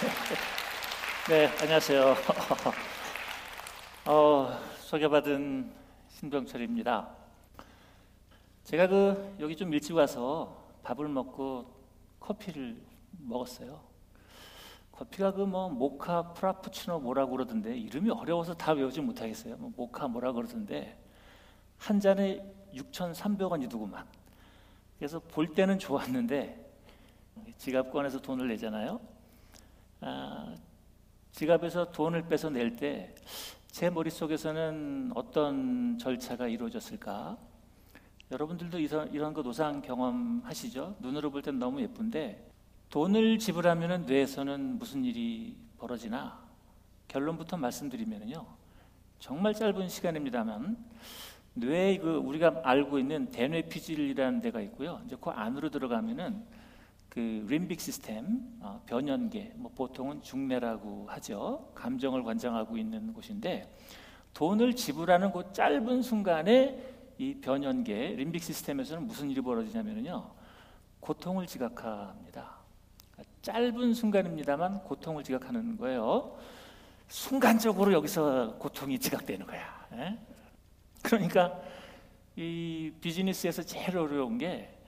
네, 안녕하세요. 어, 소개받은 신병철입니다. 제가 그 여기 좀 일찍 와서 밥을 먹고 커피를 먹었어요. 커피가 그 뭐 모카 프라푸치노 뭐라고 그러던데 이름이 어려워서 다 외우지 못하겠어요. 뭐 모카 뭐라 그러던데 한 잔에 6,300원이더구만. 그래서 볼 때는 좋았는데 지갑 꺼내서 돈을 내잖아요. 아, 지갑에서 돈을 빼서 낼 때 제 머릿속에서는 어떤 절차가 이루어졌을까? 여러분들도 이런, 이런 거 노상 경험하시죠? 눈으로 볼 땐 너무 예쁜데 돈을 지불하면 뇌에서는 무슨 일이 벌어지나? 결론부터 말씀드리면요. 정말 짧은 시간입니다만 뇌에 그 우리가 알고 있는 대뇌피질이라는 데가 있고요. 이제 그 안으로 들어가면은 그 림빅 시스템, 어, 변연계, 뭐 보통은 중뇌라고 하죠. 감정을 관장하고 있는 곳인데 돈을 지불하는 그 짧은 순간에 이 변연계, 림빅 시스템에서는 무슨 일이 벌어지냐면요. 고통을 지각합니다. 그러니까 짧은 순간입니다만 고통을 지각하는 거예요. 순간적으로 여기서 고통이 지각되는 거야. 에? 예? 그러니까 이 비즈니스에서 제일 어려운 게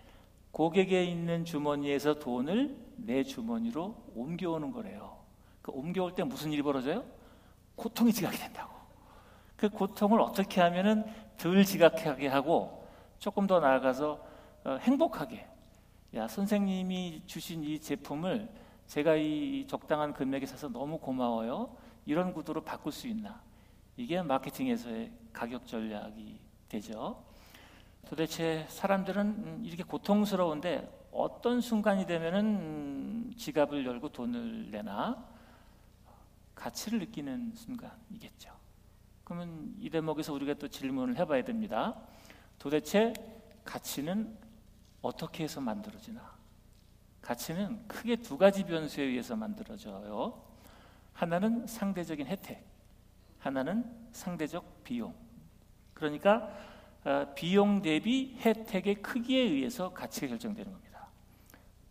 고객에 있는 주머니에서 돈을 내 주머니로 옮겨오는 거래요. 그 옮겨올 때 무슨 일이 벌어져요? 고통이 지각이 된다고. 그 고통을 어떻게 하면은 덜 지각하게 하고 조금 더 나아가서 어, 행복하게. 야 선생님이 주신 이 제품을 제가 이 적당한 금액에 사서 너무 고마워요. 이런 구도로 바꿀 수 있나? 이게 마케팅에서의 가격 전략이 되죠. 도대체 사람들은 이렇게 고통스러운데 어떤 순간이 되면은 지갑을 열고 돈을 내나 가치를 느끼는 순간이겠죠. 그러면 이 대목에서 우리가 또 질문을 해봐야 됩니다. 도대체 가치는 어떻게 해서 만들어지나? 가치는 크게 두 가지 변수에 의해서 만들어져요. 하나는 상대적인 혜택, 하나는 상대적 비용. 그러니까 어, 비용 대비 혜택의 크기에 의해서 가치가 결정되는 겁니다.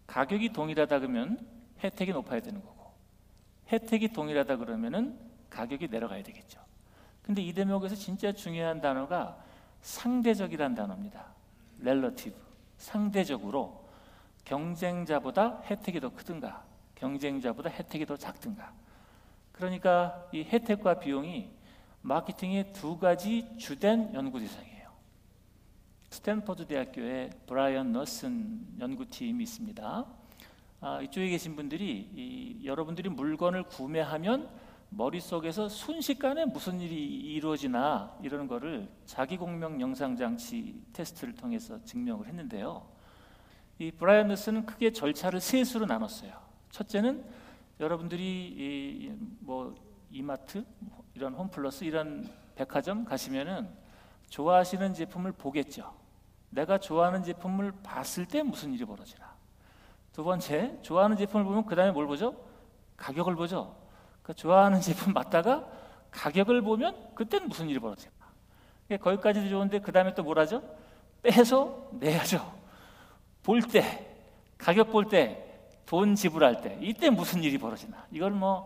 가격이 동일하다 그러면 혜택이 높아야 되는 거고 혜택이 동일하다 그러면은 가격이 내려가야 되겠죠. 근데 이 대목에서 진짜 중요한 단어가 상대적이란 단어입니다. relative. 상대적으로 경쟁자보다 혜택이 더 크든가 경쟁자보다 혜택이 더 작든가 그러니까 이 혜택과 비용이 마케팅의 두 가지 주된 연구 대상이에요. 스탠퍼드 대학교에 브라이언 너슨 연구팀이 있습니다. 아, 이쪽에 계신 분들이 이, 여러분들이 물건을 구매하면 머릿속에서 순식간에 무슨 일이 이루어지나 이런 거를 자기 공명 영상 장치 테스트를 통해서 증명을 했는데요. 이 브라이언 너슨은 크게 절차를 세 수로 나눴어요. 첫째는 여러분들이 뭐 이마트 이런 홈플러스 이런 백화점 가시면은 좋아하시는 제품을 보겠죠. 내가 좋아하는 제품을 봤을 때 무슨 일이 벌어지나. 두 번째, 좋아하는 제품을 보면 그 다음에 뭘 보죠? 가격을 보죠. 그 좋아하는 제품 맞다가 가격을 보면 그때는 무슨 일이 벌어질까? 거기까지도 좋은데 그 다음에 또 뭐라죠? 빼서 내야죠. 볼 때, 가격 볼 때, 돈 지불할 때 이때 무슨 일이 벌어지나 이걸 뭐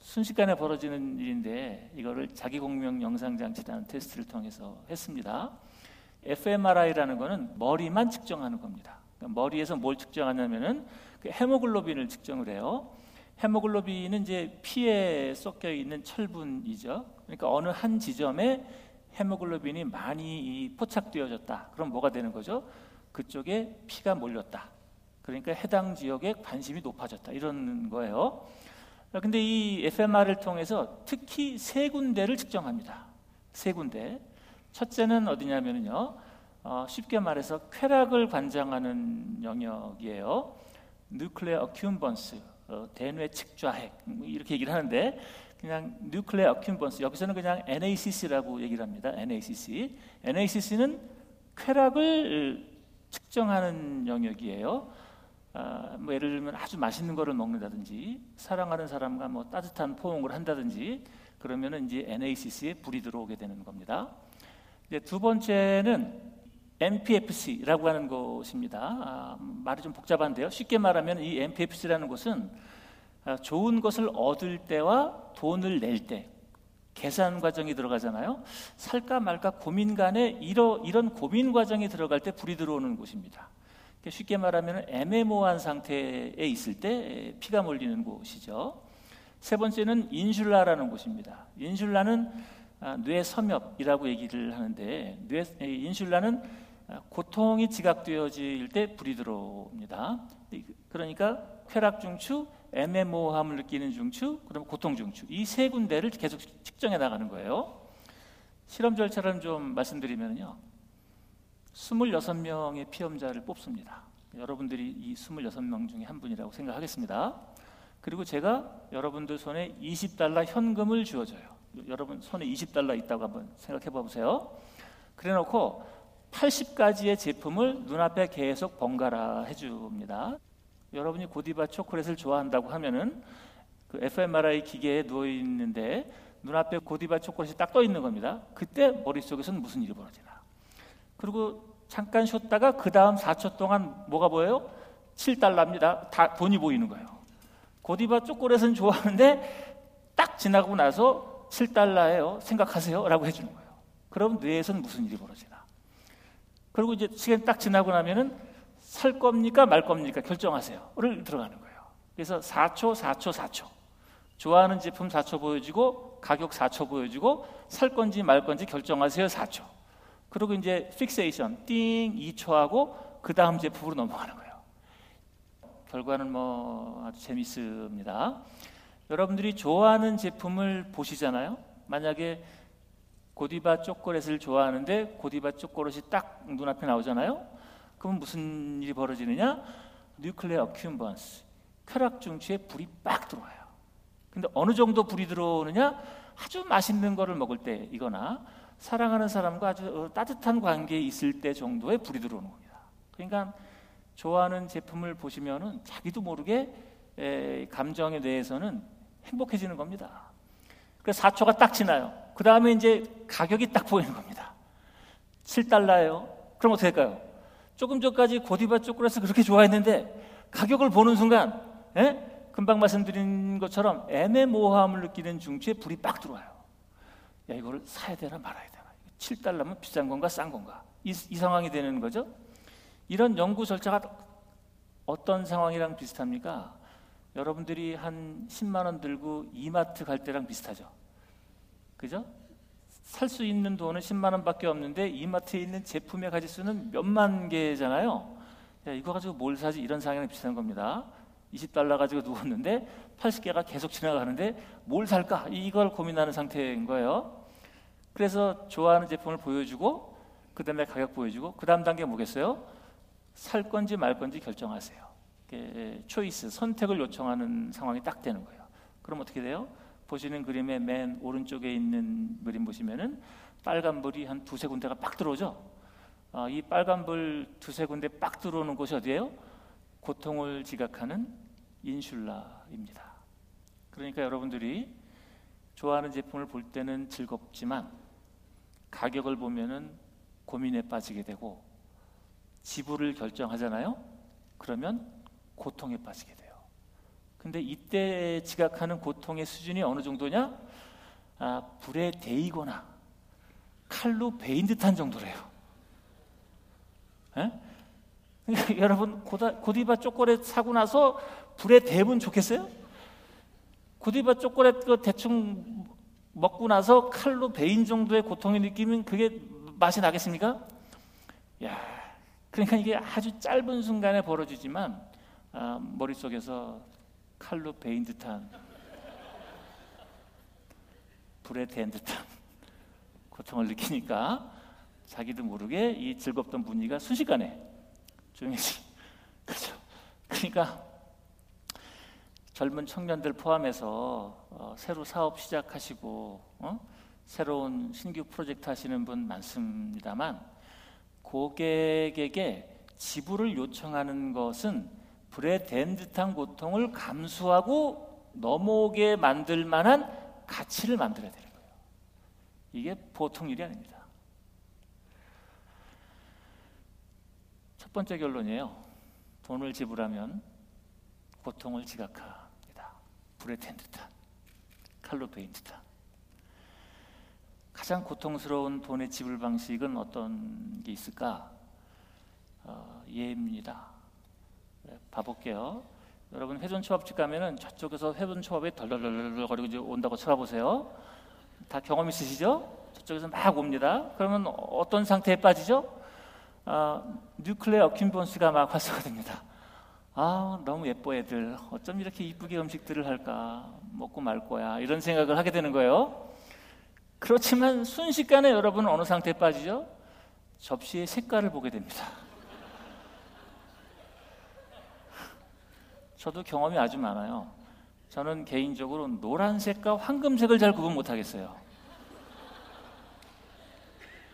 순식간에 벌어지는 일인데 이거를 자기 공명 영상 장치라는 테스트를 통해서 했습니다. fMRI라는 거는 머리만 측정하는 겁니다. 그러니까 머리에서 뭘 측정하냐면은 그 헤모글로빈을 측정을 해요. 헤모글로빈은 이제 피에 섞여 있는 철분이죠. 그러니까 어느 한 지점에 헤모글로빈이 많이 포착되어졌다. 그럼 뭐가 되는 거죠? 그쪽에 피가 몰렸다. 그러니까 해당 지역에 관심이 높아졌다 이런 거예요. 근데 이 fMR을 통해서 특히 세 군데를 측정합니다. 세 군데. 첫째는 어디냐면요. 어, 쉽게 말해서 쾌락을 관장하는 영역이에요. 누클레어 어큐번스, 어, 대뇌 측좌핵 뭐 이렇게 얘기를 하는데 그냥 누클레어 어큐번스 여기서는 그냥 NACC라고 얘기를 합니다. NACC. NACC는 쾌락을 측정하는 영역이에요. 아, 뭐 예를 들면 아주 맛있는 거를 먹는다든지 사랑하는 사람과 뭐 따뜻한 포옹을 한다든지 그러면은 이제 NACC에 불이 들어오게 되는 겁니다. 이제 두 번째는 MPFC라고 하는 곳입니다. 아, 말이 좀 복잡한데요. 쉽게 말하면 이 MPFC라는 곳은 아, 좋은 것을 얻을 때와 돈을 낼 때 계산 과정이 들어가잖아요. 살까 말까 고민 간에 이러, 이런 고민 과정이 들어갈 때 불이 들어오는 곳입니다. 쉽게 말하면 애매모호한 상태에 있을 때 피가 몰리는 곳이죠. 세 번째는 인슐라라는 곳입니다. 인슐라는 아, 뇌 섬엽이라고 얘기를 하는데 뇌 인슐라는 아, 고통이 지각되어질 때 불이 들어옵니다. 그러니까 쾌락 중추, 애매모호함을 느끼는 중추, 그럼 고통 중추 이 세 군데를 계속 측정해 나가는 거예요. 실험 절차를 좀 말씀드리면요. 26명의 피험자를 뽑습니다. 여러분들이 이 26명 중에 한 분이라고 생각하겠습니다. 그리고 제가 여러분들 손에 20달러 현금을 주어줘요. 여러분 손에 20달러 있다고 한번 생각해 보세요. 그래 놓고 80가지의 제품을 눈앞에 계속 번갈아 해줍니다. 여러분이 고디바 초콜릿을 좋아한다고 하면은 그 fMRI 기계에 누워 있는데 눈앞에 고디바 초콜릿이 딱 떠 있는 겁니다. 그때 머릿속에서는 무슨 일이 벌어지나. 그리고 잠깐 쉬었다가 그 다음 4초 동안 뭐가 보여요? 7달러입니다. 다 돈이 보이는 거예요. 고디바 초콜릿은 좋아하는데 딱 지나고 나서 7달러예요. 생각하세요. 라고 해주는 거예요. 그럼 뇌에서는 무슨 일이 벌어지나. 그리고 이제 시간 딱 지나고 나면은 살 겁니까 말 겁니까 결정하세요를 들어가는 거예요. 그래서 4초, 4초, 4초. 좋아하는 제품 4초 보여주고 가격 4초 보여주고 살 건지 말 건지 결정하세요 4초. 그리고 이제 픽세이션 띵 2초 하고 그 다음 제품으로 넘어가는 거예요. 결과는 뭐 아주 재밌습니다. 여러분들이 좋아하는 제품을 보시잖아요. 만약에 고디바 초콜릿을 좋아하는데 고디바 초콜릿이 딱 눈앞에 나오잖아요. 그럼 무슨 일이 벌어지느냐? 뉴클레어 어큐번스 쾌락 중추에 불이 빡 들어와요. 근데 어느 정도 불이 들어오느냐? 아주 맛있는 거를 먹을 때 이거나 사랑하는 사람과 아주 어, 따뜻한 관계에 있을 때 정도의 불이 들어오는 겁니다. 그러니까 좋아하는 제품을 보시면은 자기도 모르게 감정에 대해서는 행복해지는 겁니다. 그래서 4초가 딱 지나요. 그 다음에 이제 가격이 딱 보이는 겁니다. 7달러예요. 그럼 어떻게 할까요? 조금 전까지 고디바 초콜릿을 그렇게 좋아했는데 가격을 보는 순간, 예? 금방 말씀드린 것처럼 애매모호함을 느끼는 중추에 불이 빡 들어와요. 야, 이거를 사야 되나 말아야 되나. 7달러면 비싼 건가 싼 건가. 이, 이 상황이 되는 거죠. 이런 연구 절차가 어떤 상황이랑 비슷합니까? 여러분들이 한 10만 원 들고 이마트 갈 때랑 비슷하죠. 그죠? 살 수 있는 돈은 10만 원밖에 없는데 이마트에 있는 제품의 가지수는 몇만 개잖아요. 야, 이거 가지고 뭘 사지? 이런 상황이랑 비슷한 겁니다. 20달러 가지고 누웠는데 80개가 계속 지나가는데 뭘 살까? 이걸 고민하는 상태인 거예요. 그래서 좋아하는 제품을 보여주고 그 다음에 가격 보여주고 그 다음 단계 뭐겠어요? 살 건지 말 건지 결정하세요. 초이스, 선택을 요청하는 상황이 딱 되는 거예요. 그럼 어떻게 돼요? 보시는 그림의 맨 오른쪽에 있는 그림 보시면은 빨간 불이 한 두세 군데가 빡 들어오죠. 어, 이 빨간 불 두세 군데 빡 들어오는 곳이 어디예요? 고통을 지각하는 인슐라입니다. 그러니까 여러분들이 좋아하는 제품을 볼 때는 즐겁지만 가격을 보면은 고민에 빠지게 되고 지불을 결정하잖아요. 그러면 고통에 빠지게 돼요. 근데 이때 지각하는 고통의 수준이 어느 정도냐? 아, 불에 데이거나 칼로 베인 듯한 정도래요. 에? 여러분 고다, 고디바 초콜릿 사고 나서 불에 대면 좋겠어요? 고디바 초콜릿 그 대충 먹고 나서 칼로 베인 정도의 고통이 느끼면 그게 맛이 나겠습니까? 야, 그러니까 이게 아주 짧은 순간에 벌어지지만 아, 머릿속에서 칼로 베인 듯한 불에 댄 듯한 고통을 느끼니까 자기도 모르게 이 즐겁던 분위기가 순식간에 조용해지. 그죠? 그러니까 젊은 청년들 포함해서 어, 새로 사업 시작하시고 어? 새로운 신규 프로젝트 하시는 분 많습니다만 고객에게 지불을 요청하는 것은 불에 댄 듯한 고통을 감수하고 넘어오게 만들 만한 가치를 만들어야 되는 거예요. 이게 보통 일이 아닙니다. 번째 결론이에요. 돈을 지불하면 고통을 지각합니다. 불에 댄 듯한 칼로 베인 듯한 가장 고통스러운 돈의 지불 방식은 어떤 게 있을까? 어, 예입니다. 네, 봐볼게요. 여러분 회전 초밥집 가면은 저쪽에서 회전 초밥이 덜덜덜덜 거리고 이제 온다고 쳐다보세요. 다 경험 있으시죠? 저쪽에서 막 옵니다. 그러면 어떤 상태에 빠지죠? 아, 뉴클레어 퀸본스가 막 활성화됩니다. 아 너무 예뻐 애들 어쩜 이렇게 이쁘게 음식들을 할까 먹고 말 거야 이런 생각을 하게 되는 거예요. 그렇지만 순식간에 여러분은 어느 상태에 빠지죠? 접시의 색깔을 보게 됩니다. 저도 경험이 아주 많아요. 저는 개인적으로 노란색과 황금색을 잘 구분 못 하겠어요.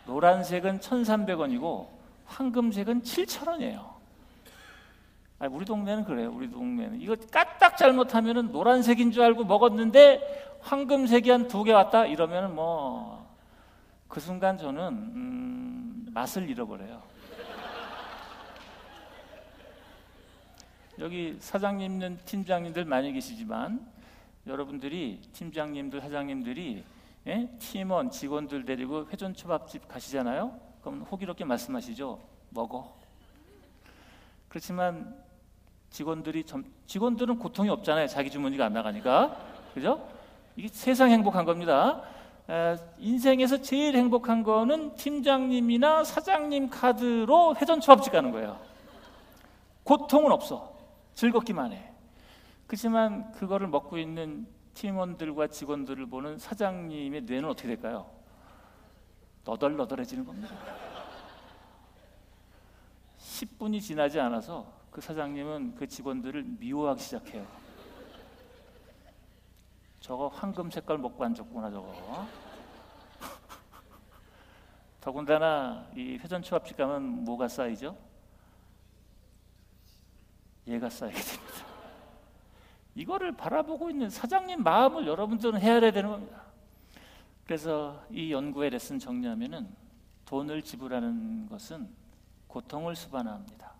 노란색은 1,300원이고 황금색은 7,000원이에요. 아니, 우리 동네는 그래요. 우리 동네는 이거 까딱 잘못하면은 노란색인 줄 알고 먹었는데 황금색이 한 두 개 왔다 이러면은 뭐 그 순간 저는 음, 맛을 잃어버려요. 여기 사장님은 팀장님들 많이 계시지만 여러분들이 팀장님들 사장님들이 예? 팀원 직원들 데리고 회전 초밥집 가시잖아요. 그럼 호기롭게 말씀하시죠. 먹어. 그렇지만 직원들이 점, 직원들은 고통이 없잖아요. 자기 주머니가 안 나가니까. 그죠? 이게 세상 행복한 겁니다. 에, 인생에서 제일 행복한 거는 팀장님이나 사장님 카드로 회전 초밥집 가는 거예요. 고통은 없어. 즐겁기만 해. 그렇지만 그거를 먹고 있는 팀원들과 직원들을 보는 사장님의 뇌는 어떻게 될까요? 너덜너덜해지는 겁니다. 10분이 지나지 않아서 그 사장님은 그 직원들을 미워하기 시작해요. 저거 황금 색깔 먹고 앉았구나 저거. 더군다나 이 회전초밥집 가면 뭐가 쌓이죠? 얘가 쌓이게 됩니다. 이거를 바라보고 있는 사장님 마음을 여러분들은 헤아려야 되는 겁니다. 그래서 이 연구의 레슨 정리하면은 돈을 지불하는 것은 고통을 수반합니다.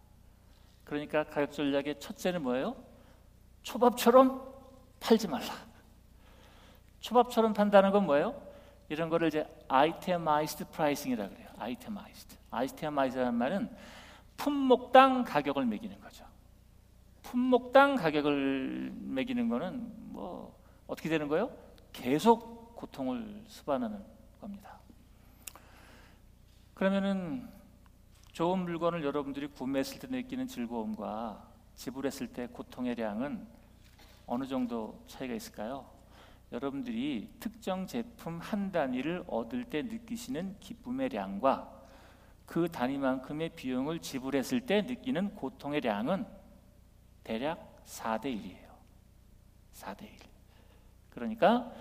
그러니까 가격 전략의 첫째는 뭐예요? 초밥처럼 팔지 말라. 초밥처럼 판다는 건 뭐예요? 이런 거를 이제 itemized pricing이라 그래요. itemized. itemized라는 말은 품목당 가격을 매기는 거죠. 품목당 가격을 매기는 거는 뭐 어떻게 되는 거예요? 계속 고통을 수반하는 겁니다. 그러면은 좋은 물건을 여러분들이 구매했을 때 느끼는 즐거움과 지불했을 때 고통의 양은 어느 정도 차이가 있을까요? 여러분들이 특정 제품 한 단위를 얻을 때 느끼시는 기쁨의 양과 그 단위만큼의 비용을 지불했을 때 느끼는 고통의 양은 대략 4대 1이에요. 4대 1. 그러니까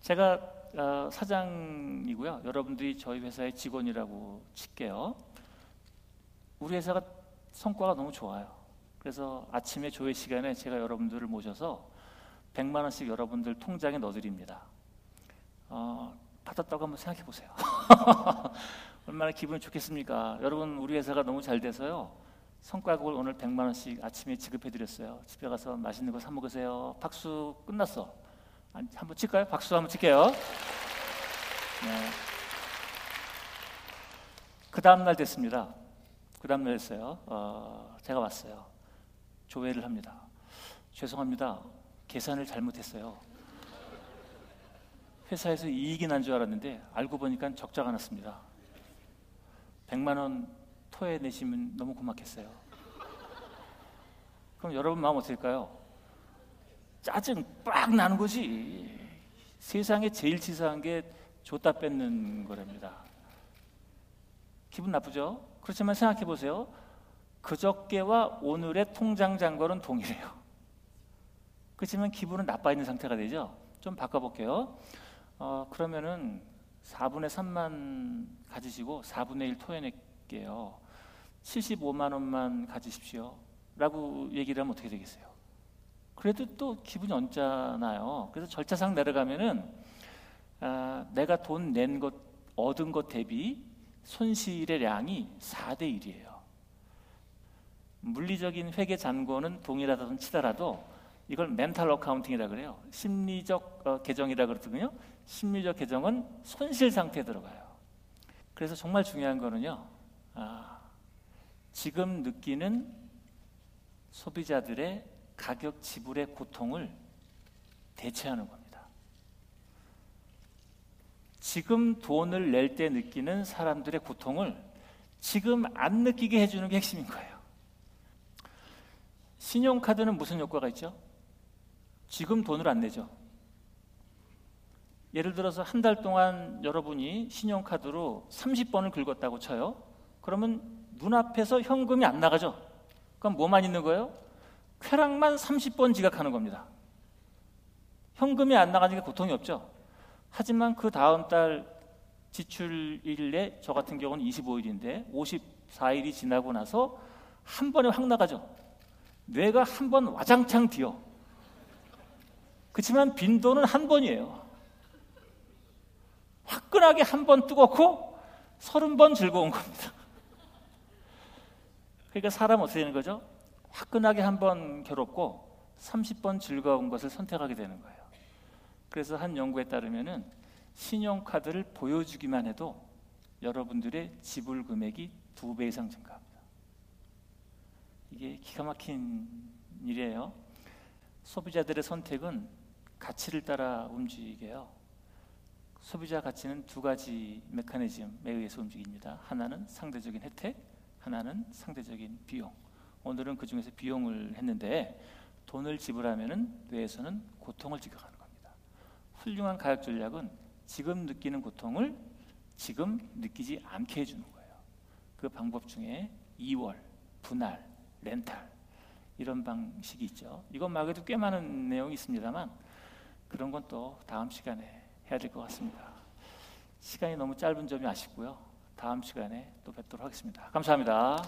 제가 어, 사장이고요. 여러분들이 저희 회사의 직원이라고 칠게요. 우리 회사가 성과가 너무 좋아요. 그래서 아침에 조회 시간에 제가 여러분들을 모셔서 100만 원씩 여러분들 통장에 넣어드립니다. 어, 받았다고 한번 생각해 보세요. 얼마나 기분이 좋겠습니까? 여러분 우리 회사가 너무 잘 돼서요. 성과급을 오늘 100만 원씩 아침에 지급해 드렸어요. 집에 가서 맛있는 거 사 먹으세요. 박수 끝났어. 한번 칠까요? 박수 한번 칠게요. 네. 그 다음 날 됐습니다. 그 다음 날 됐어요. 어, 제가 왔어요. 조회를 합니다. 죄송합니다. 계산을 잘못했어요. 회사에서 이익이 난 줄 알았는데 알고 보니까 적자가 났습니다. 100만 원 토해 내시면 너무 고맙겠어요. 그럼 여러분 마음 어떨까요? 짜증 빡 나는 거지. 세상에 제일 치사한 게 줬다 뺏는 거랍니다. 기분 나쁘죠? 그렇지만 생각해 보세요. 그저께와 오늘의 통장 잔고는 동일해요. 그렇지만 기분은 나빠 있는 상태가 되죠. 좀 바꿔볼게요. 어, 그러면은 4분의 3만 가지시고 4분의 1 토해낼게요. 75만 원만 가지십시오. 라고 얘기를 하면 어떻게 되겠어요? 그래도 또 기분이 언짢아요. 그래서 절차상 내려가면은 아, 내가 돈 낸 것, 얻은 것 대비 손실의 양이 4대 1이에요. 물리적인 회계 잔고는 동일하다고 치더라도 이걸 멘탈 어카운팅이라 그래요. 심리적 어, 계정이라 그러거든요. 심리적 계정은 손실 상태에 들어가요. 그래서 정말 중요한 거는요. 아, 지금 느끼는 소비자들의 가격 지불의 고통을 대체하는 겁니다. 지금 돈을 낼 때 느끼는 사람들의 고통을 지금 안 느끼게 해주는 게 핵심인 거예요. 신용카드는 무슨 효과가 있죠? 지금 돈을 안 내죠. 예를 들어서 한 달 동안 여러분이 신용카드로 30번을 긁었다고 쳐요. 그러면 눈앞에서 현금이 안 나가죠. 그럼 뭐만 있는 거예요? 쾌락만 30번 지각하는 겁니다. 현금이 안 나가니까 고통이 없죠. 하지만 그 다음 달 지출일에 저 같은 경우는 25일인데 54일이 지나고 나서 한 번에 확 나가죠. 뇌가 한 번 와장창 뒤어. 그렇지만 빈도는 한 번이에요. 화끈하게 한 번 뜨겁고 서른 번 즐거운 겁니다. 그러니까 사람 어떻게 되는 거죠? 화끈하게 한 번 괴롭고 30번 즐거운 것을 선택하게 되는 거예요. 그래서 한 연구에 따르면은 신용카드를 보여주기만 해도 여러분들의 지불 금액이 두 배 이상 증가합니다. 이게 기가 막힌 일이에요. 소비자들의 선택은 가치를 따라 움직여요. 소비자 가치는 두 가지 메커니즘에 의해서 움직입니다. 하나는 상대적인 혜택, 하나는 상대적인 비용. 오늘은 그 중에서 비용을 했는데 돈을 지불하면은 뇌에서는 고통을 지각하는 겁니다. 훌륭한 가격 전략은 지금 느끼는 고통을 지금 느끼지 않게 해주는 거예요. 그 방법 중에 2월, 분할, 렌탈 이런 방식이 있죠. 이것 말고도 꽤 많은 내용이 있습니다만 그런 건 또 다음 시간에 해야 될 것 같습니다. 시간이 너무 짧은 점이 아쉽고요. 다음 시간에 또 뵙도록 하겠습니다. 감사합니다.